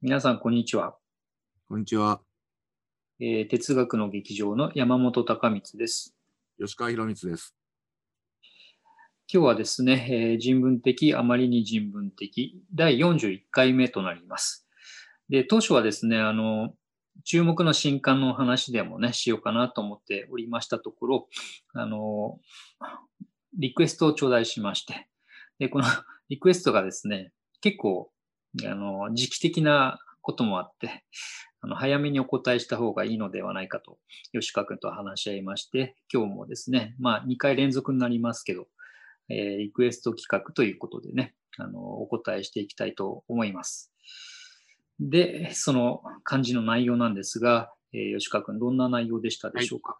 皆さん、こんにちは。こんにちは。えー哲学の劇場の山本隆光です。吉川博光です。今日はですね、えー人文的、あまりに人文的、第41回目となります。で、当初はですね、あの、注目の新刊の話でもね、しようかなと思っておりましたところ、あの、リクエストを頂戴しまして、で、この リクエストがですね、結構、あの、時期的なこともあって、あの早めにお答えした方がいいのではないかと、吉川君と話し合いまして、今日もですね、まあ2回連続になりますけど、えーリクエスト企画ということでね、あの、お答えしていきたいと思います。で、その漢字の内容なんですが、えー吉川君、どんな内容でしたでしょうか？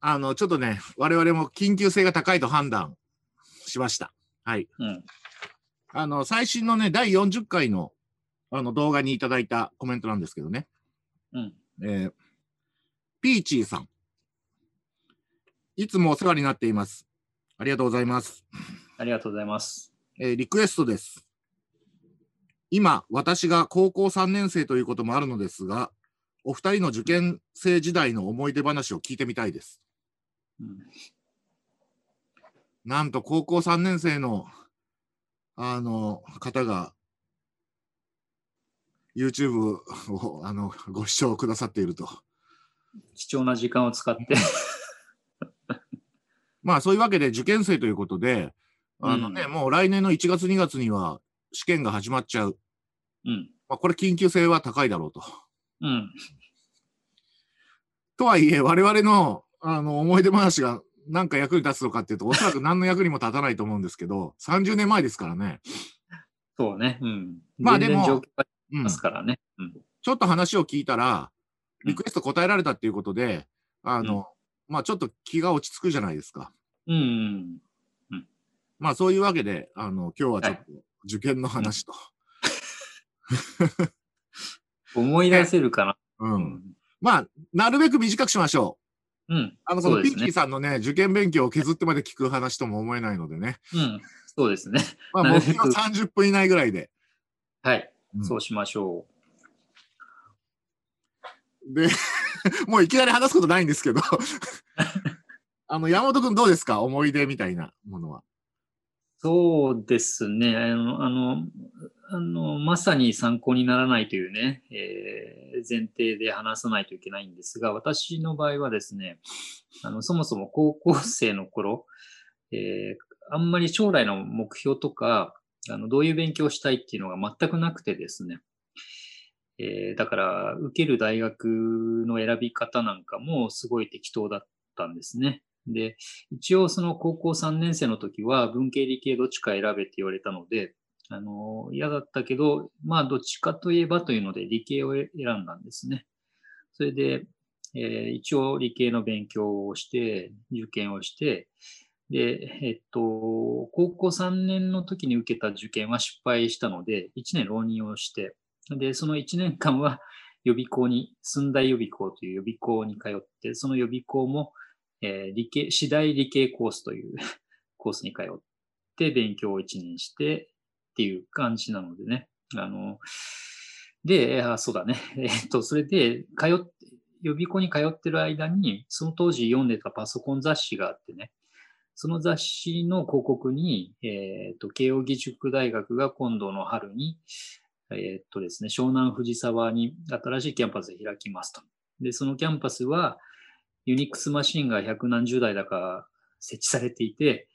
あの、ちょっとね、我々も緊急性が高いと判断しました。はい。うん。あの、最新のね、第40回のあの動画にいただいたコメントなんですけどね。うん。えーピーチーさん。いつもお世話になっています。ありがとうございます。ありがとうございます。えーリクエストです。今、私が高校3年生ということもあるのですが、お二人の受験生時代の思い出話を聞いてみたいです。うんなんと高校3年生のあの方が YouTube をあのご視聴くださっていると。貴重な時間を使って、まあそういうわけで受験生ということで、あのね、うんもう来年の1月2月には試験が始まっちゃう。うん。まあ、これ緊急性は高いだろうと。うん。とはいえ、我々のあの思い出話が何か役に立つのかっていうと、おそらく何の役にも立たないと思うんですけど、30年前ですからね。そうね。うん。まあでもうんますからね。うん。ちょっと話を聞いたら、うんリクエスト答えられたっていうことで、あの、まあちょっと気が落ち着くじゃないですか。うん。まあそういうわけで、あの、今日はちょっと受験の話と。思い出せるかな。うん。まあ、なるべく短くしましょう。うん。あの、このピッキーさんのね、受験勉強を削ってまで聞く話とも思えないのでね。うん。そうですね。まあ、目標30分以内ぐらいで。はい。うんそうしましょで、もういきなり話すことないんですけど、あの、山本君どうですか？思い出みたいなものは。う。そうですね。あの、あの、あのまさに参考にならないというね、えー前提で話さないといけないんですが、私の場合はですね、あの、そもそも高校生の頃、えーあんまり将来の目標とか、あの、どういう勉強をしたいっていうのが全くなくてですね、えーだから、受ける大学の選び方なんかもすごい適当だったんですね。で、一応その高校3年生の時は文系理系どっちか選べって言われたので、あの、嫌だったけど、まあどっちかといえばというので理系を選んだんですね。それで、えー一応理系の勉強をして、受験をして、で、えっと、高校3年の時に受けた受験は失敗したので、1年浪人をして、で、その1年間は予備校に、寸大予備校という予備校に通って、その予備校も、えー理系、次第理系コースという コースに通って勉強を1年してっていう感じなのでね。あの、で、あそうだね。えっと、それで、通って、予備校に通ってる間に、その当時読んでたパソコン雑誌があってね、その雑誌の広告に、えっと、慶應義塾大学が今度の春に、えっとですね、湘南藤沢に新しいキャンパスを開きますと。で、そのキャンパスは、 UNIX マシンが百何十台だか設置されていて、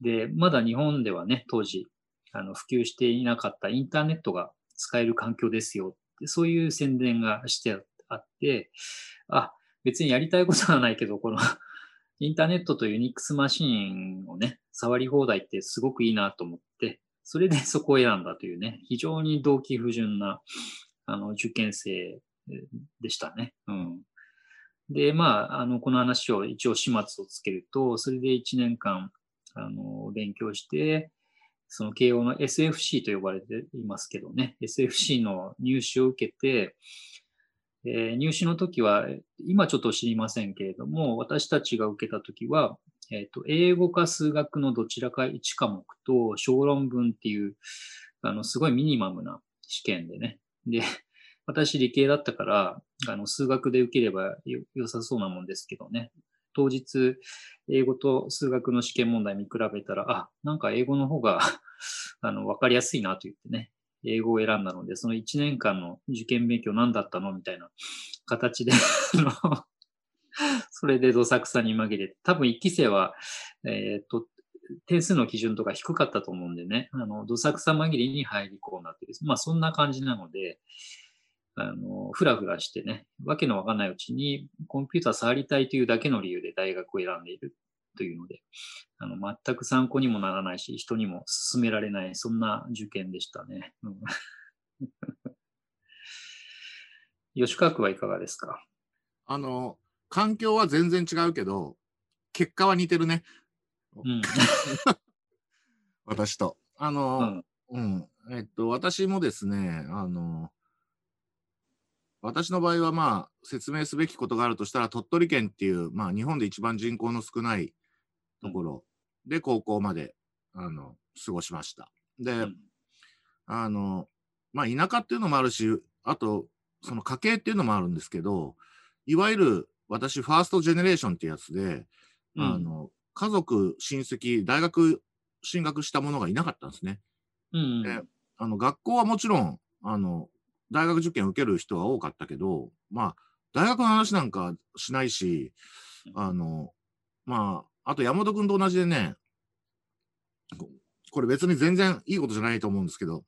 で、まだ日本ではね、当時、あの、普及していなかったインターネットが使える環境ですよって。そういう宣伝がしてあって、あ、別にやりたいことはないけど、このインターネットと UNIX マシンをね、触り放題ってすごくいいなと思って、それでそこを選んだというね、非常に動機不純な、あの、受験生でしたね。うん。で、まあ、あの、この話を一応始末をつけると、それで1年間、あの、勉強して、その慶応の SFC と呼ばれていますけどね、SFC の入試を受けて、えー入試の時は、今ちょっと知りませんけれども、私たちが受けた時は、えっ、と、英語か数学のどちらか1科目と小論文っていう、あの、すごいミニマムな試験でね。で、私理系だったから、あの、数学で受ければ良さそうなもんですけどね。当日、英語と数学の試験問題見比べたら、あ、なんか英語の方が、あの、わかりやすいなと言ってね、英語を選んだので、その1年間の受験勉強何だったのみたいな形で、それでどさくさに紛れて、多分1期生は、えっ、と、点数の基準とか低かったと思うんでね、あの、どさくさ紛れに入りこうなって。まあ、そんな感じなので、あの、ふらふらしてね、わけのわかんないうちにコンピューター触りたいというだけの理由で大学を選んでいるというので、あの、全く参考にもならないし、人にも勧められない、そんな受験でしたね。うん、吉川区はいかがですか？あの、環境は全然違うけど、結果は似てるね。うん。私と。あうの、ん。うん。えっと、私もですね、あの、私の場合はまあ、説明すべきことがあるとしたら、鳥取県っていう、まあ、日本で一番人口の少ないところで高校まで、あの、過ごしました。で、うんあの、まあ、田舎っていうのもあるし、あと、その家系っていうのもあるんですけど、いわゆる私、ファーストジェネレーションってやつで、あの、家族、親戚、大学進学した者がいなかったんですね。うん。であの、学校はもちろん、あの、大学受験受ける人は多かったけど、まあ、大学の話なんかしないし、あの、まあ、あと山本君と同じでね、ここれ別に全然いいことじゃないと思うんですけど、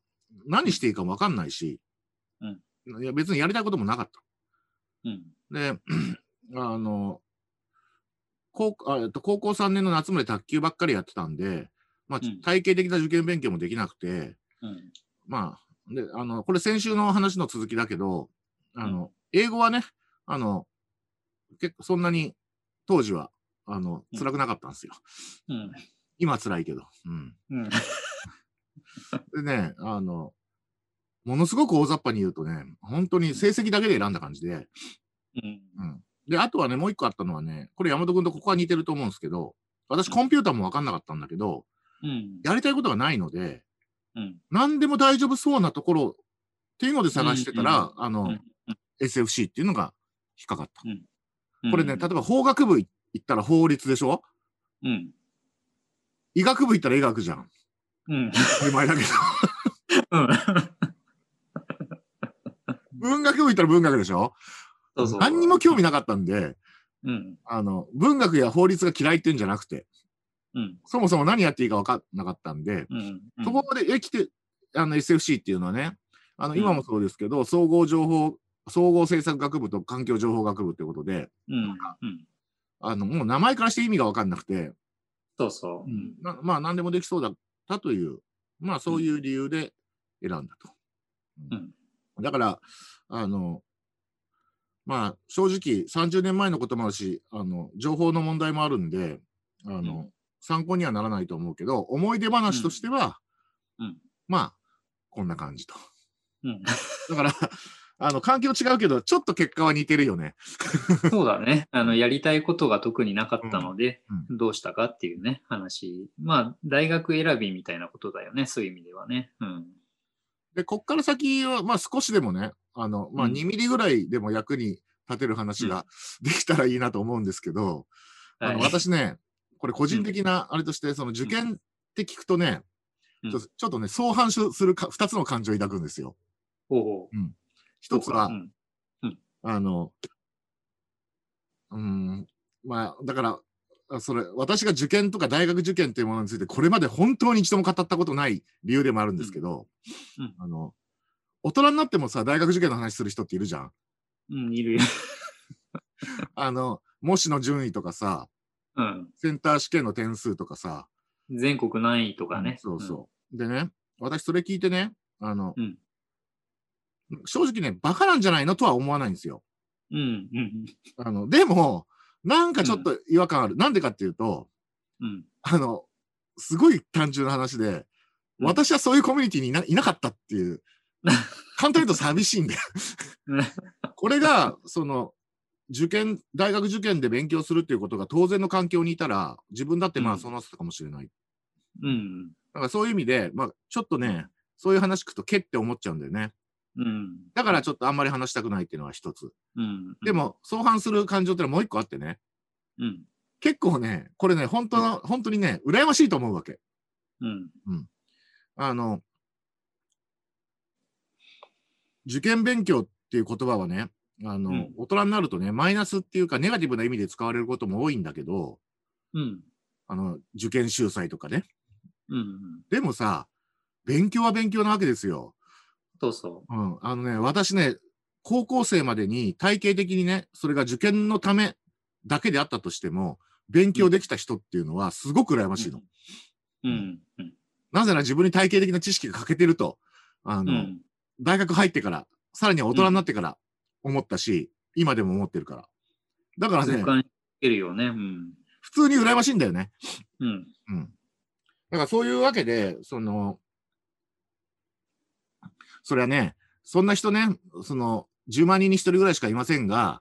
何していいか分かんないし、いや別にやりたいこともなかった。うん。で、あの、高あえっと高校3年の夏まで卓球ばっかりやってたんで、まあうん、体系的な受験勉強もできなくて、うん。まあ、で、あの、これ先週の話の続きだけど、あの、英語はね、あの、結構そんなに当時は、あの、うん辛くなかったんですよ。うん。今辛いけど。うん。うん。でね、あの、ものすごく大雑把に言うとね、本当に成績だけで選んだ感じで、うん。うん。で、あとはね、もう一個あったのはね、これ山本君とここは似てると思うんですけど、私コンピューターもわかんなかったんだけど、うん。やりたいことがないので、うん。何でも大丈夫そうなところっていうので探してたら、あの、うん SFC っていうのが引っかかった。うんこれね、例えば法学部行ったら法律でしょ？うん。医学部行ったら医学じゃん。うん。当たり前だけど。うん。文学部行ったら文学でしょ？そうそう。何にも興味なかったんで、うん。あの、文学や法律が嫌いっていうんじゃなくて、うん。そもそも何やっていいか分かんなかったんで、うん。そこまで生きて、あの SFC っていうのはね、あのうん今もそうですけど、総合情報、総合政策学部と環境情報学部ってことで、うん。うん。あの、もう名前からして意味が分かんなくて、そうそう。うん。なまあ何でもできそうだったという、まあそういう理由で選んだと。うんだから、あの、まあ正直30年前のこともあるし、あの、情報の問題もあるんで、あの、うん参考にはならないと思うけど、思い出話としては、うんうんまあ、こんな感じと。うん。だから、あの、環境違うけど、ちょっと結果は似てるよね。そうだね。あの、やりたいことが特になかったので、うんどうしたかっていうね、話。まあ、大学選びみたいなことだよね。そういう意味ではね。うん。で、こっから先は、まあ少しでもね、あの、まあうん2ミリぐらいでも役に立てる話ができたらいいなと思うんですけど、あのはい私ね、これ個人的なあれとして、その受験って聞くとね、うん。ちょちょっとね、相反するか2つの感情を抱くんですよ。ほうほう。一つは、うん。あの、うーん、まあ、だから、あそれ、私が受験とか大学受験っていうものについて、これまで本当に一度も語ったことない理由でもあるんですけど、うん。うん。あの、大人になってもさ、大学受験の話する人っているじゃん。うん、いる。よ。あの、模試の順位とかさ、うん。センター試験の点数とかさ、全国何位とかね。そうそう。でね、私それ聞いてね、あの、うん正直ね、バカなんじゃないのとは思わないんですよ。うん。うん。あの、でも、なんかちょっと違和感ある。なんでかっていうと、うん。あの、すごい単純な話で、うん私はそういうコミュニティにいなかったっていう、簡単に言うと寂しいんだよ。これが、その、受験、大学受験で勉強するっていうことが当然の環境にいたら、自分だってまうんあそうなってたかもしれない。うん。だからそういう意味で、まあちょっとね、そういう話聞くと、けって思っちゃうんだよね。うん。だからちょっとあんまり話したくないっていうのは一つ。うん。で、も、相反する感情ってのはもう一個あってね、うん。結構ね、これね、本当の、本当にね、羨ましいと思うわけ。うん。あの、受験勉強っていう言葉はね、あの、うん大人になるとね、マイナスっていうかネガティブな意味で使われることも多いんだけど、うん。あの、受験秀才とかね。うん。でもさ、勉強は勉強なわけですよ。そうそうん。あのね、私ね、高校生までに体系的にね、それが受験のためだけであったとしても、勉強できた人っていうのはすごく羨ましいの。う。うん。うん。なぜなら自分に体系的な知識が欠けてると、あの、うん。大学入ってから、さらには大人になってから思ったし、今でも思ってるから。だからねね。うん。普通に羨ましいんだよね。うん。うん。だからそういうわけで、その、それはね、そんな人ね、その、10万人に1人ぐらいしかいませんが、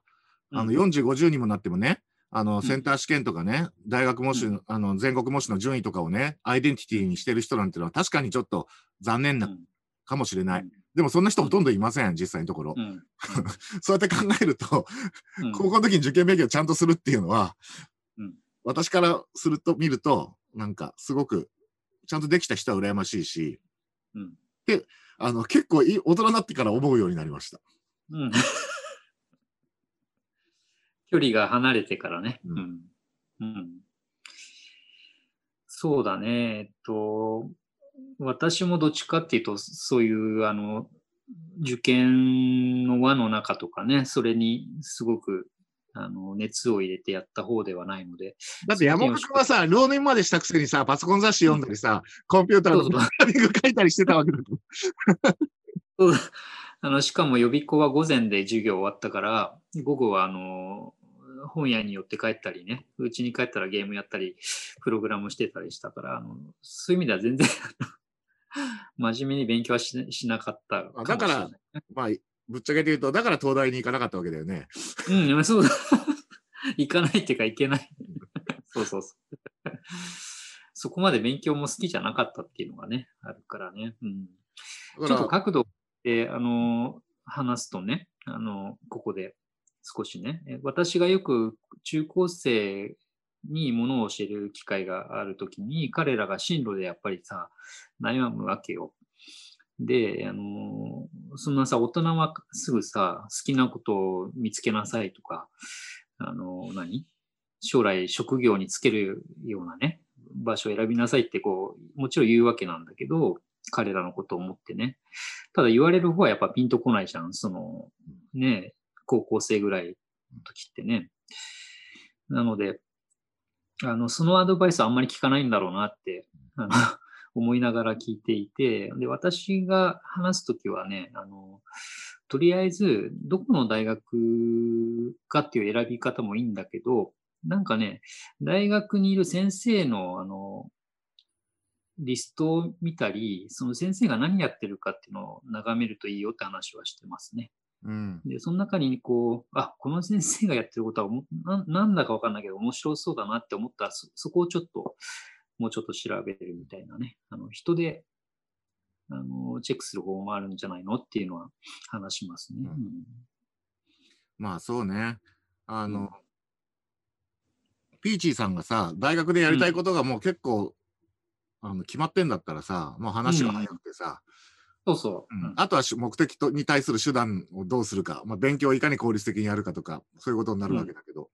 あの、うん40、50にもなってもね、あの、んセンター試験とかね、大学模試、うあの、全国模試の順位とかをね、アイデンティティにしてる人なんてのは確かにちょっと残念なかもしれない。でもそんな人ほとんどいません、実際のところ。うん。そうやって考えると、うん。高校の時に受験勉強ちゃんとするっていうのは、うん私からすると、見ると、なんか、すごく、ちゃんとできた人は羨ましいし、うん。あの、結構いい、大人になってから思うようになりました。うん。距離が離れてからね。ううんん。うん。そうだね。えっと、私もどっちかっていうと、そういう、あの、受験の輪の中とかね、それにすごく、あの、熱を入れてやった方ではないので。だって山本君はさ、浪年までしたくせにさ、パソコン雑誌読んだりさ、コンピューターのプログラミング書いたりしてたわけだと。あの、しかも予備校は午前で授業終わったから、午後はあの、本屋に寄って帰ったりね、うちに帰ったらゲームやったり、プログラムしてたりしたから、あのそういう意味では全然、真面目に勉強はししなかったかだからまあ、ぶっちゃけて言うと、だから東大に行かなかったわけだよね。うん、そうだ。行かないっていうか行けない。そうそうそう。そこまで勉強も好きじゃなかったっていうのがね、あるからね。うん。ちょっと角度で、あの、話すとね、あの、ここで少しね、私がよく中高生にものを教える機会があるときに、彼らが進路でやっぱりさ、悩むわけよ。で、あの、そんなさ、大人はすぐさ、好きなことを見つけなさいとか、あの、何？将来職業につけるようなね、場所を選びなさいってこう、もちろん言うわけなんだけど、彼らのことを思ってね。ただ言われる方はやっぱピンとこないじゃん。その、ね、高校生ぐらいの時ってね。なので、あの、そのアドバイスはあんまり聞かないんだろうなって、あの 思いながら聞いていて、で、私が話すときはね、あの、とりあえず、どこの大学かっていう選び方もいいんだけど、なんかね、大学にいる先生の、あの、リストを見たり、その先生が何やってるかっていうのを眺めるといいよって話はしてますね。うん。で、その中にこう、あ、この先生がやってることは ななんだかわかんないけど面白そうだなって思ったら、そそこをちょっと、もうちょっと調べるみたいなね。あの、人で、あの、チェックする方法もあるんじゃないのっていうのは話しますね。うんまあそうね。あの、うんピーチーさんがさ、大学でやりたいことがもう結構、あの決まってんだったらさ、もう話が早くてさ、そうそう。うん。あとはし目的とに対する手段をどうするか、まあ、勉強をいかに効率的にやるかとか、そういうことになるわけだけど、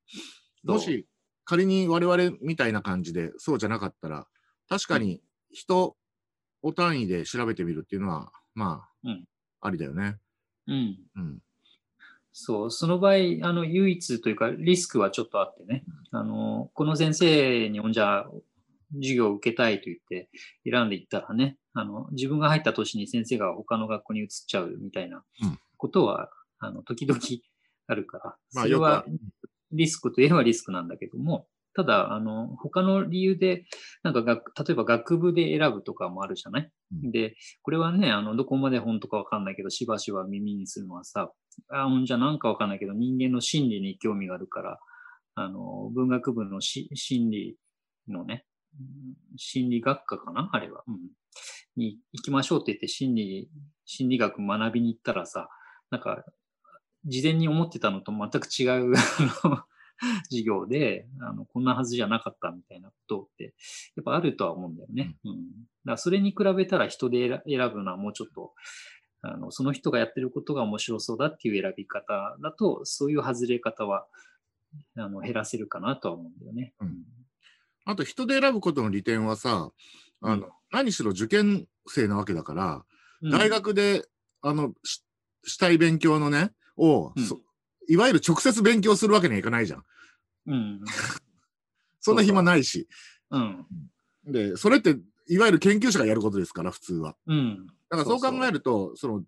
そうもし仮に我々みたいな感じでそうじゃなかったら、確かに人を単位で調べてみるっていうのは、まあ、うん。ありだよね。うん。うん。そう、その場合、あの、唯一というか、リスクはちょっとあってね、あの、この先生に、じゃあ、授業を受けたいと言って選んでいったらね、あの、自分が入った年に先生が他の学校に移っちゃうみたいなうん。ことは、あの、時々あるから、まあそれはる。リスクといえばリスクなんだけども、ただ、あの、他の理由で、なんか学、例えば学部で選ぶとかもあるじゃない、うん。で、これはね、あの、どこまで本当かわかんないけど、しばしば耳にするのはさ、あ、ほんじゃなんかわかんないけど、人間の心理に興味があるから、あの、文学部のし心理のね、心理学科かな？あれは、うん。に行きましょうって言って心理、心理学学びに行ったらさ、なんか、事前に思ってたのと全く違う 授業であの、こんなはずじゃなかったみたいなことって、やっぱあるとは思うんだよね。うん。だからそれに比べたら人で選ぶのはもうちょっと、あのその人がやってることが面白そうだっていう選び方だと、そういう外れ方はあの減らせるかなとは思うんだよね。うん、あと、人で選ぶことの利点はさ、あの、うん、何しろ受験生なわけだから、大学で、あのし、したい勉強のね、を、いわゆる直接勉強するわけにはいかないじゃん。うん。そんな暇ないし。うん。で、それって、いわゆる研究者がやることですから、普通は。うん。だからそう考えると、その、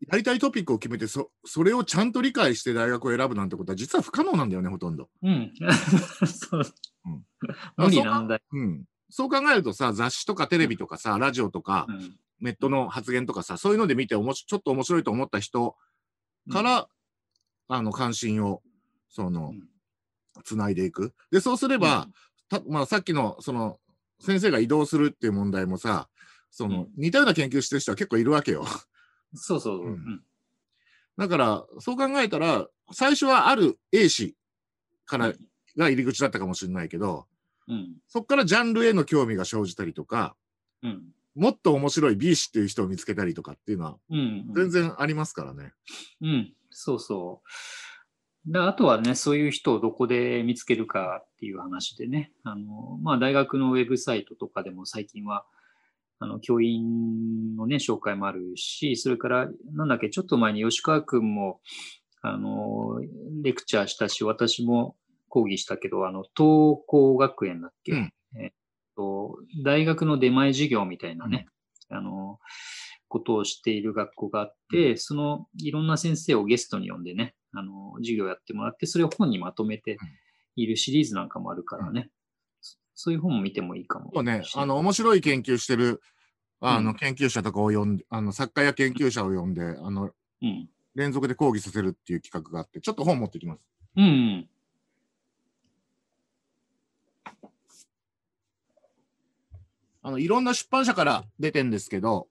やりたいトピックを決めてそ、それをちゃんと理解して大学を選ぶなんてことは実は不可能なんだよね、ほとんど。うん。そう。うん、無理なんだうん。そう考えるとさ、雑誌とかテレビとかさ、ラジオとか、うん、ネットの発言とかさ、そういうので見ておもちょっと面白いと思った人から、うん、あの、関心を、その、つないでいく。で、そうすれば、たまあ、さっきの、その、先生が移動するっていう問題もさ、その、似たような研究してる人は結構いるわけよ。そうそう。うん、だから、そう考えたら、最初はある A 氏からが入り口だったかもしれないけど、うん、そこからジャンルへの興味が生じたりとか、うん、もっと面白い B 氏っていう人を見つけたりとかっていうのは、全然ありますからね。うん、うん、そうそう。であとはね、そういう人をどこで見つけるかっていう話でね、あのまあ、大学のウェブサイトとかでも最近は、あの、教員のね、紹介もあるし、それから、なんだっけ、ちょっと前に吉川くんも、あの、レクチャーしたし、私も講義したけど、あの、東工学園だっけ、うん、えっと、大学の出前授業みたいなね、うん、あの、ことをしている学校があって、うん、その、いろんな先生をゲストに呼んでね、あの、授業やってもらって、それを本にまとめているシリーズなんかもあるからね、そういう本も見てもいいかも。そうね、あの、面白い研究してる、あの、研究者とかを呼んで、あの、作家や研究者を呼んで、あの、うん、連続で講義させるっていう企画があって、ちょっと本持ってきます。うん、あの、いろんな出版社から出てんですけど、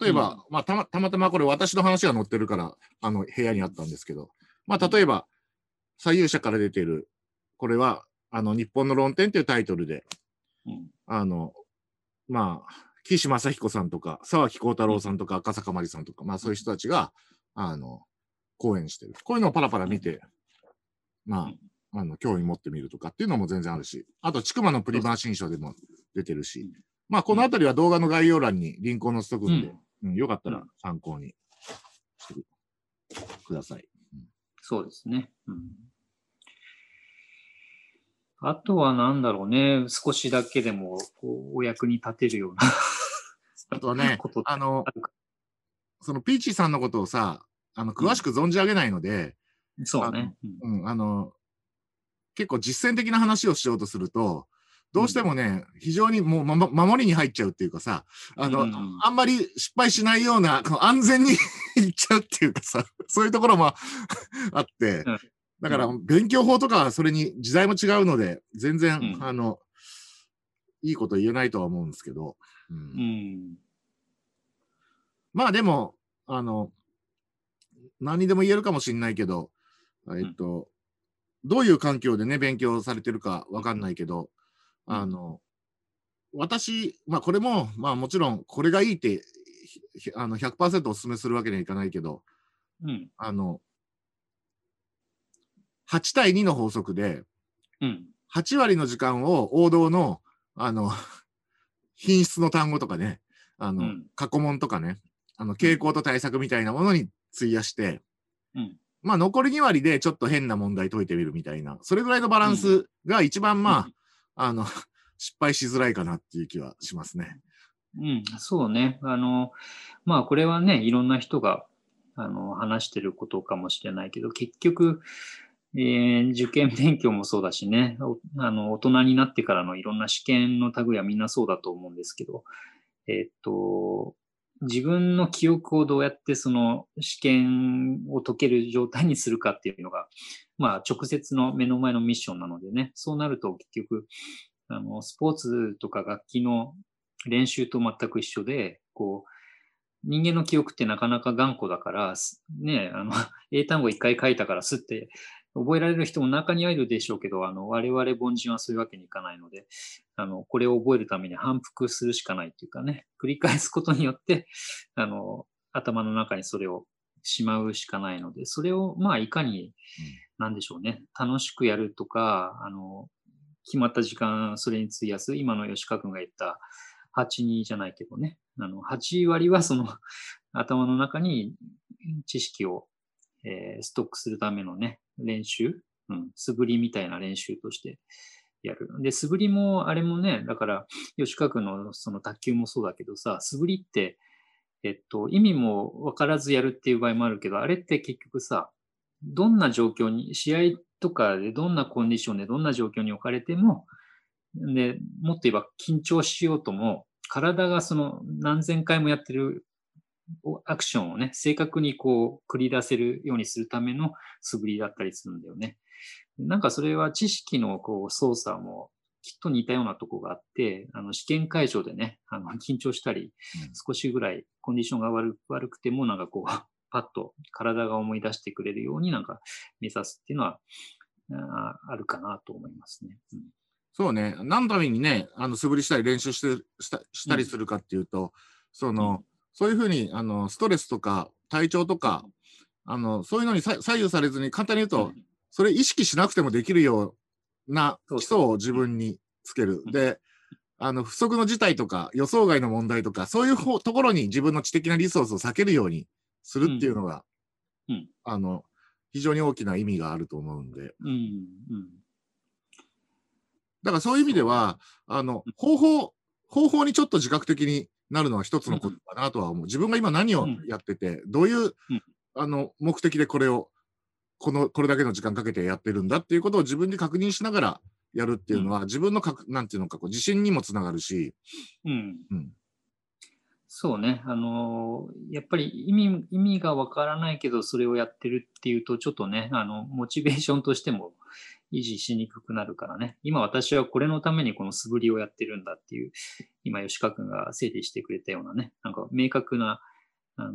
例えば、うん、まあたま、たまたまこれ私の話が載ってるから、あの、部屋にあったんですけど、まあ、例えば、左右者から出てる、これは、あの、日本の論点っていうタイトルで、うん、あの、まあ、岸正彦さんとか、沢木幸太郎さんとか、赤坂まりさんとか、まあそういう人たちが、あの、講演してる。こういうのをパラパラ見て、まあ、あの、興味持ってみるとかっていうのも全然あるし、あと、ちくまのプリマー新書でも出てるし、まあ、このあたりは動画の概要欄にリンクを載せとくんで、うん、うん、よかったら参考にしてください。うん、そうですね。うんあとはなんだろうね、少しだけでもこうお役に立てるような あとはね、あの、そのピーチさんのことをさ、あの、詳しく存じ上げないので、うん、そうね。うん、あの、結構実践的な話をしようとすると、どうしてもね、うん、非常にもう、ま、守りに入っちゃうっていうかさ、あの、うん、あんまり失敗しないような、安全に いっちゃうっていうかさ、そういうところもあって、だから、勉強法とかはそれに時代も違うので、全然、うん、あの、いいこと言えないとは思うんですけど。うん。うん、まあでも、あの、何にでも言えるかもしれないけど、えっと、うん、どういう環境でね、勉強されてるかわかんないけど、あの、私、まあこれも、まあもちろんこれがいいって、あの100%お勧めするわけにはいかないけど、うん、あの、8対2の法則で、うん、8割の時間を王道の、あの、品質の単語とかね、あの、うん、過去問とかね、あの、傾向と対策みたいなものに費やして、うん、まあ、残り2割でちょっと変な問題解いてみるみたいな、それぐらいのバランスが一番、まあ、あの、失敗しづらいかなっていう気はしますね。うん、そうね。あの、まあ、これはね、いろんな人が、あの、話してることかもしれないけど、結局、えー、受験勉強もそうだしね、あの、大人になってからのいろんな試験の類はみんなそうだと思うんですけど、えー、っと、自分の記憶をどうやってその試験を解ける状態にするかっていうのが、まあ直接の目の前のミッションなのでね、そうなると結局、あの、スポーツとか楽器の練習と全く一緒で、こう、人間の記憶ってなかなか頑固だから、ね、あの、英単語一回書いたからすって覚えられる人も中にはいるでしょうけど、あの、我々凡人はそういうわけにいかないので、あの、これを覚えるために反復するしかないっていうかね、繰り返すことによって、あの、頭の中にそれをしまうしかないので、それを、まあ、いかに、なんでしょうね、楽しくやるとか、あの、決まった時間、それに費やす、今の吉川君が言った8、2じゃないけどね、あの、8割はその頭の中に知識を、えー、ストックするためのね、練習、うん、素振りみたいな練習としてやる。で、素振りも、あれもね、だから、吉川君のその卓球もそうだけどさ、素振りって、えっと、意味も分からずやるっていう場合もあるけど、あれって結局さ、どんな状況に、試合とかでどんなコンディションでどんな状況に置かれても、で、もっと言えば緊張しようとも、体がその何千回もやってるアクションをね、正確にこう繰り出せるようにするための素振りだったりするんだよね。なんかそれは知識のこう操作もきっと似たようなとこがあって、あの試験会場でね、あの 緊張したり、少しぐらいコンディションが悪悪くても、なんかこう、パッと体が思い出してくれるようになんか目指すっていうのはああるかなと思いますね。うん、そうね。何のためにね、あの素振りしたり練習してしたしたりするかっていうと、うん、その、うん、そういうふうにあのストレスとか体調とか、あのそういうのに左右されずに簡単に言うと、それ意識しなくてもできるような基礎を自分につける。で、あの不測の事態とか予想外の問題とか、そういうところに自分の知的なリソースを避けるようにするっていうのが、うん、あの非常に大きな意味があると思うんで。うんうん、だからそういう意味では、あの方法、方法にちょっと自覚的になるのは一つのことかなとは思う。自分が今何をやってて、どういう、あの目的でこれをこの、これだけの時間かけてやってるんだっていうことを自分で確認しながらやるっていうのは、うん、自分のかなんていうのか、こう自信にもつながるし、うん。うん、そうね。あのー、やっぱり意味、意味がわからないけど、それをやってるっていうと、ちょっとね、あの、モチベーションとしても維持しにくくなるからね。今私はこれのためにこの素振りをやってるんだっていう、今吉川君が整理してくれたようなね、なんか明確な、あのー、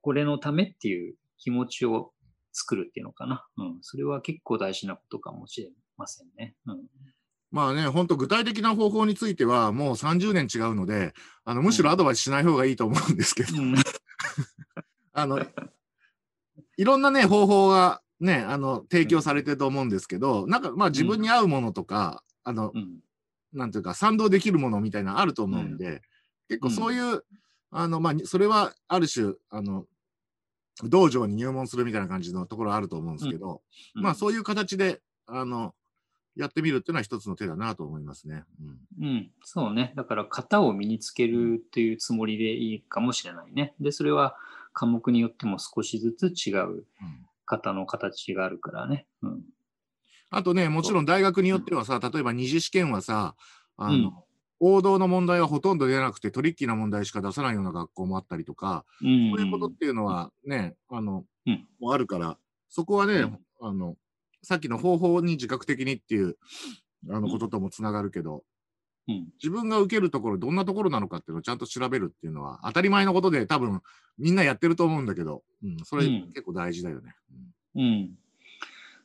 これのためっていう気持ちを作るっていうのかな。うん。それは結構大事なことかもしれませんね。うん。まあね、本当具体的な方法についてはもう30年違うので、あのむしろアドバイスしない方がいいと思うんですけど、うん、あの、いろんなね、方法がね、あの、提供されてると思うんですけど、なんかまあ自分に合うものとか、あの、うん、なんていうか賛同できるものみたいなのあると思うんで、結構そういう、あの、まあ、それはある種、あの、道場に入門するみたいな感じのところあると思うんですけど、うん、まあそういう形で、あの、やってみるっていうのは一つの手だなと思いますね。うん、うん、そうね。だから型を身につけるっていうつもりでいいかもしれないね。で、それは科目によっても少しずつ違う型の形があるからね。うん、あとね、もちろん大学によってはさ、例えば二次試験はさ、あの、王道の問題はほとんど出なくてトリッキーな問題しか出さないような学校もあったりとか、うん、そういうことっていうのはね、あの、うん、もあるから、そこはね、うん、あの、さっきの方法に自覚的にっていうあのことともつながるけど、うん、自分が受けるところどんなところなのかっていうのをちゃんと調べるっていうのは当たり前のことで多分みんなやってると思うんだけど、うん、それ結構大事だよね。うん、うん。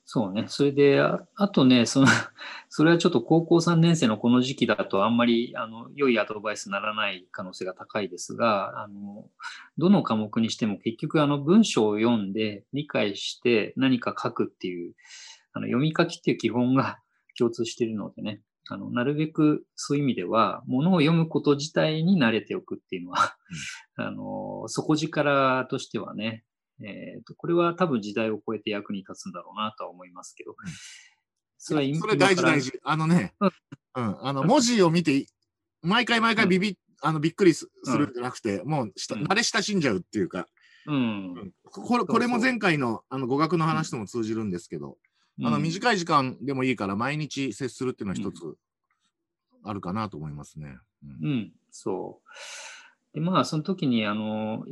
そうね。それで、ああとね、その、それはちょっと高校3年生のこの時期だとあんまり、あの、良いアドバイスにならない可能性が高いですが、あの、どの科目にしても結局あの文章を読んで理解して何か書くっていう、あの、読み書きっていう基本が 共通しているのでね、あの、なるべくそういう意味では、ものを読むこと自体に慣れておくっていうのは、うん、あの、底力としてはね、えーと、これは多分時代を超えて役に立つんだろうなとは思いますけど。それそれ大事大事。あのね、うん、あの文字を見て、毎回毎回ビビ、うん、あのびっくりするんじゃなくて、うん、もうした慣れ親しんじゃうっていうか、うん、これこれも前回のあの語学の話とも通じるんですけど、あの短い時間でもいいから毎日接するっていうのは一つあるかなと思いますね。うん、そう。で、まあ、その時に、あの、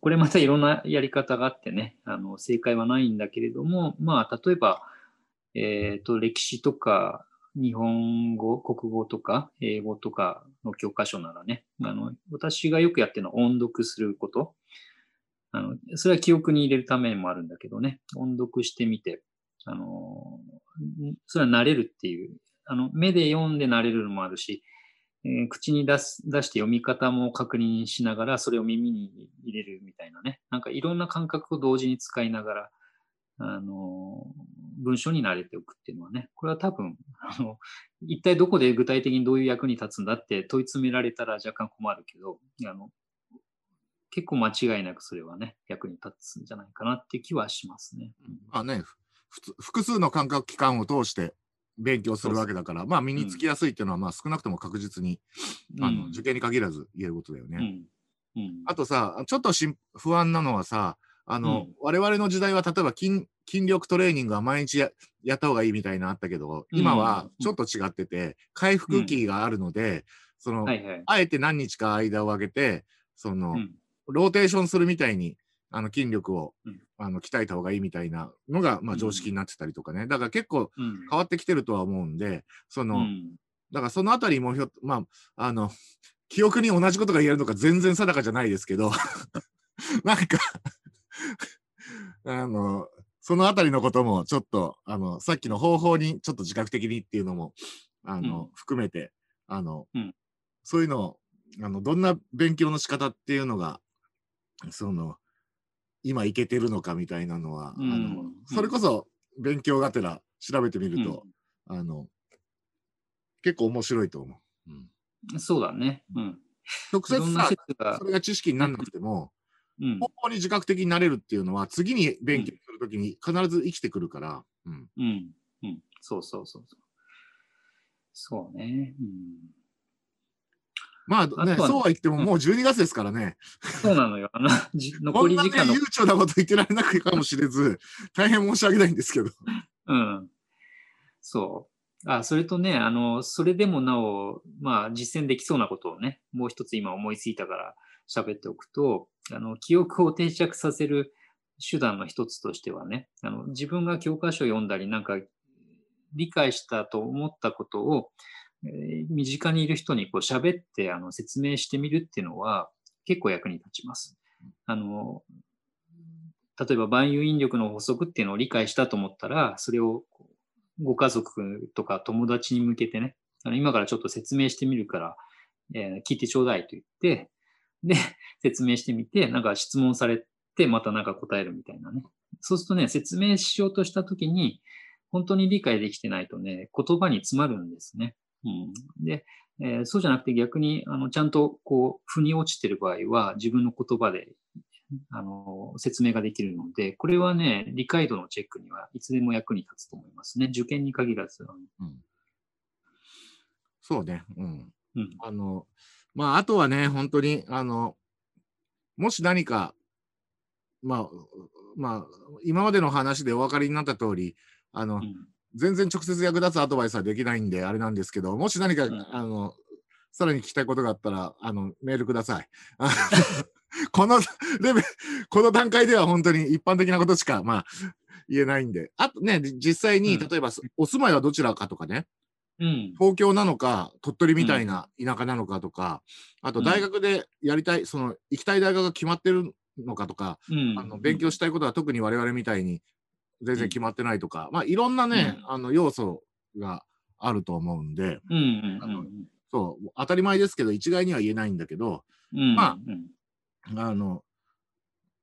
これまたいろんなやり方があってね、あの、正解はないんだけれども、まあ、例えば、えっ、ー、と、歴史とか、日本語、国語とか英語とかの教科書ならね、あの、私がよくやってるのは音読すること。あの、それは記憶に入れるためもあるんだけどね、音読してみて、あの、それは慣れるっていう、あの、目で読んで慣れるのもあるし、えー、口に出す、出して読み方も確認しながら、それを耳に入れるみたいなね。なんかいろんな感覚を同時に使いながら、あの、文章に慣れておくっていうのはね、これは多分、あの、一体どこで具体的にどういう役に立つんだって問い詰められたら若干困るけど、あの、結構間違いなくそれはね、役に立つんじゃないかなっていう気はしますね。うん、あね、複数の感覚器官を通して勉強するわけだから、まあ身につきやすいっていうのは、まあ少なくとも確実に、うん、あの受験に限らず言えることだよね。うん、あとさ、ちょっとし不安なのはさ、あの、うん、我々の時代は例えば筋筋力トレーニングは毎日ややった方がいいみたいなあったけど、今はちょっと違ってて、回復期があるので、その、はいはい、あえて何日か間を空けて、その、ローテーションするみたいに、あの筋力を、うん、あの鍛えた方がいいみたいなのが、まあ、常識になってたりとかね、だから結構変わってきてるとは思うんで、その、だからそのあたりもひょまあ、あの、記憶に同じことが言えるのか全然定かじゃないですけど なんかあの、そのあたりのこともちょっと、あの、さっきの方法にちょっと自覚的にっていうのも、あの、うん、含めて、あの、うん、そういうのを、あの、どんな勉強の仕方っていうのが、その、今いけてるのかみたいなのは、うん、あのそれこそ勉強がてら調べてみると、あの、結構面白いと思う。そうだね。うん。直接さ、それが知識にならなくても、うん、方法に自覚的になれるっていうのは、次に勉強するときに必ず生きてくるから。うん。うん。うん。そうそうそうそう。そうね。うん。まあね、そうは言ってももう12月ですからね。そうなのよ。あの、残り時間の。こんな、ね、悠長なこと言ってられなくかもしれず、大変申し訳ないんですけど。うん。そう。あ、それとね、あの、それでもなお、まあ、実践できそうなことをね、もう一つ今思いついたから喋っておくと、あの、記憶を定着させる手段の一つとしてはね、あの、自分が教科書を読んだり、なんか、理解したと思ったことを、えー、身近にいる人にこう喋ってあの説明してみるっていうのは結構役に立ちます。あの、例えば万有引力の法則っていうのを理解したと思ったら、それをご家族とか友達に向けてね、あの今からちょっと説明してみるから、えー、聞いてちょうだいと言って、で、説明してみて、なんか質問されて、またなんか答えるみたいなね。そうするとね、説明しようとしたときに、本当に理解できてないとね、言葉に詰まるんですね。うん、で、えー、そうじゃなくて逆に、あの、ちゃんとこう、腑に落ちてる場合は、自分の言葉で、あの、説明ができるので、これはね、理解度のチェックにはいつでも役に立つと思いますね。受験に限らず。うん、そうね。うん。うん、あの、まあ、あとはね、本当に、あの、もし何か、まあ、まあ、今までの話でお分かりになった通り、あの、うん、全然直接役立つアドバイスはできないんで、あれなんですけど、もし何か、うん、あの、さらに聞きたいことがあったら、あの、メールください。このレベル、この段階では本当に一般的なことしか、まあ、言えないんで。あとね、実際に、例えば、お住まいはどちらかとかね、うん、東京なのか、鳥取みたいな田舎なのかとか、あと大学でやりたい、その、行きたい大学が決まってるのかとか、あの勉強したいことは特に我々みたいに全然決まってないとか、まあいろんなね、あの要素があると思うんで、そう、当たり前ですけど、一概には言えないんだけど、まあ、あの、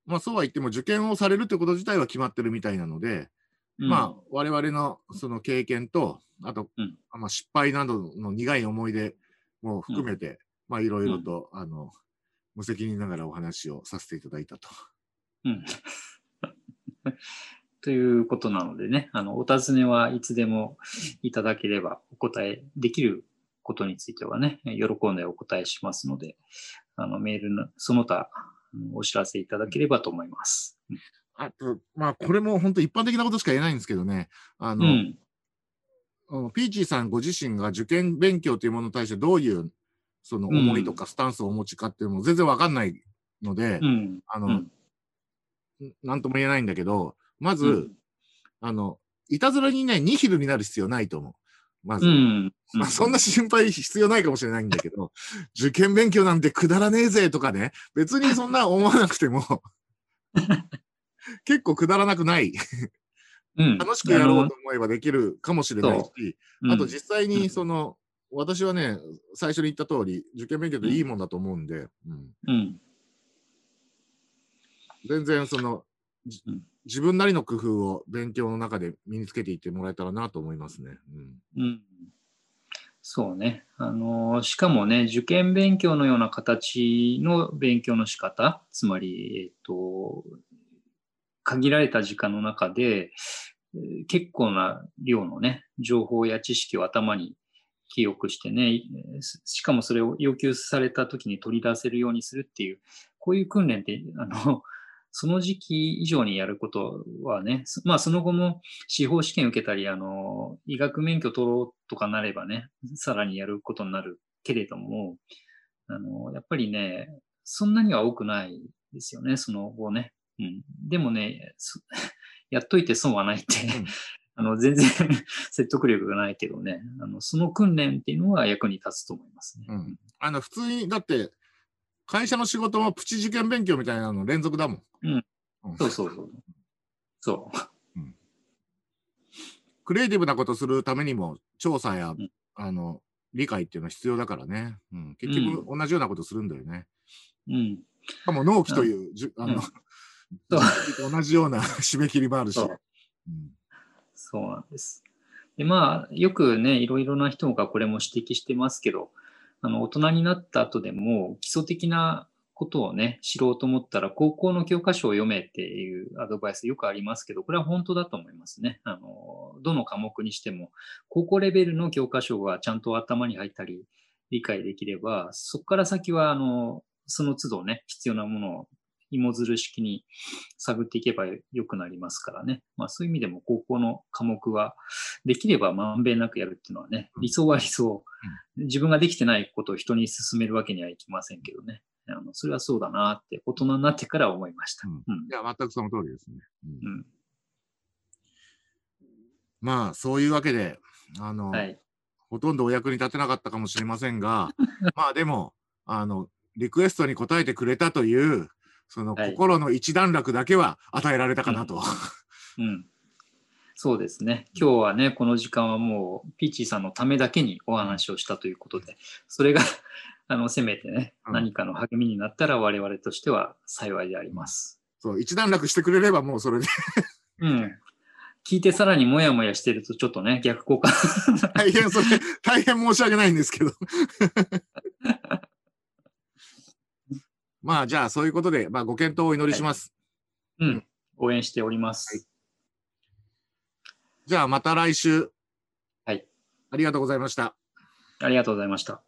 まあそうは言っても受験をされるってこと自体は決まってるみたいなので、まあ我々のその経験と、あと、まあ、失敗などの苦い思い出も含めて、まあいろいろと、あの、無責任ながらお話をさせていただいたと。うんということなのでね、あの、お尋ねはいつでもいただければお答えできることについてはね、喜んでお答えしますので、あの、メールの、その他、お知らせいただければと思います。あと、まあ、これも本当一般的なことしか言えないんですけどね、あの、うん、ピーチーさんご自身が受験勉強というものに対してどういうその思いとかスタンスをお持ちかっていうのも全然わかんないので、うん、あの、うん、なんとも言えないんだけど、まず、うん、あの、いたずらにね、ニヒルになる必要ないと思う。まず。うん。まあ、そんな心配必要ないかもしれないんだけど、受験勉強なんてくだらねえぜとかね、別にそんな思わなくても、結構くだらなくない。うん、楽しくやろうと思えばできるかもしれないし、うんあと実際にその、私はね、最初に言った通り、受験勉強っていいもんだと思うんで、うんうん。全然その、自分なりの工夫を勉強の中で身につけていってもらえたらなと思いますね。うんうん。そうね。あの、しかもね、受験勉強のような形の勉強の仕方、つまり、えっと、限られた時間の中で、え結構な量のね、情報や知識を頭に記憶してね、しかもそれを要求された時に取り出せるようにするっていう、こういう訓練って、あの、その時期以上にやることはね、そまあその後も司法試験受けたり、あの、医学免許取ろうとかなればね、さらにやることになるけれども、あの、やっぱりね、そんなには多くないですよね、その後ね。うん。でもね、そ やっといて損はないって、うん あの、全然 説得力がないけどね、あの、その訓練っていうのは役に立つと思いますね。うんあの普通に、だって、会社の仕事もプチ受験勉強みたいなの連続だもん。うんうんそうそうそう。そう。クリエイティブなことするためにも、調査や、んあの理解っていうのは必要だからね。うん、結局、同じようなことするんだよね。うん。しかも納期という、じゅあの、同じような締め切りもあるし。そううんそうなんです。で、まあ、よくね、いろいろな人がこれも指摘してますけど、あの、大人になった後でも基礎的なことをね、知ろうと思ったら、高校の教科書を読めっていうアドバイスよくありますけど、これは本当だと思いますね。あの、どの科目にしても、高校レベルの教科書がちゃんと頭に入ったり、理解できれば、そこから先は、あの、その都度ね、必要なものを芋づる式に探っていけば良くなりますからね。まあそういう意味でも高校の科目はできればまんべんなくやるっていうのはね、理想は理想。自分ができてないことを人に勧めるわけにはいきませんけどね。あのそれはそうだなって大人になってから思いました。うんうんいや、全くその通りですね。うんうんまあ、そういうわけで、あの、はい。ほとんどお役に立てなかったかもしれませんが、まあでも、あの、リクエストに応えてくれたという、そのはい心の一段落だけは与えられたかなと。うん。そうですね。今日はね、この時間はもう、ピーチーさんのためだけにお話をしたということで、それが、あの、せめてね、うん何かの励みになったら我々としては幸いであります。そう、一段落してくれればもうそれでうん。聞いてさらにもやもやしてるとちょっとね、逆効果。大変、それ、大変申し訳ないんですけど。まあ、じゃあ、そういうことで、まあ、ご検討をお祈りします。うん。応援しております。じゃあ、また来週。はい。ありがとうございました。ありがとうございました。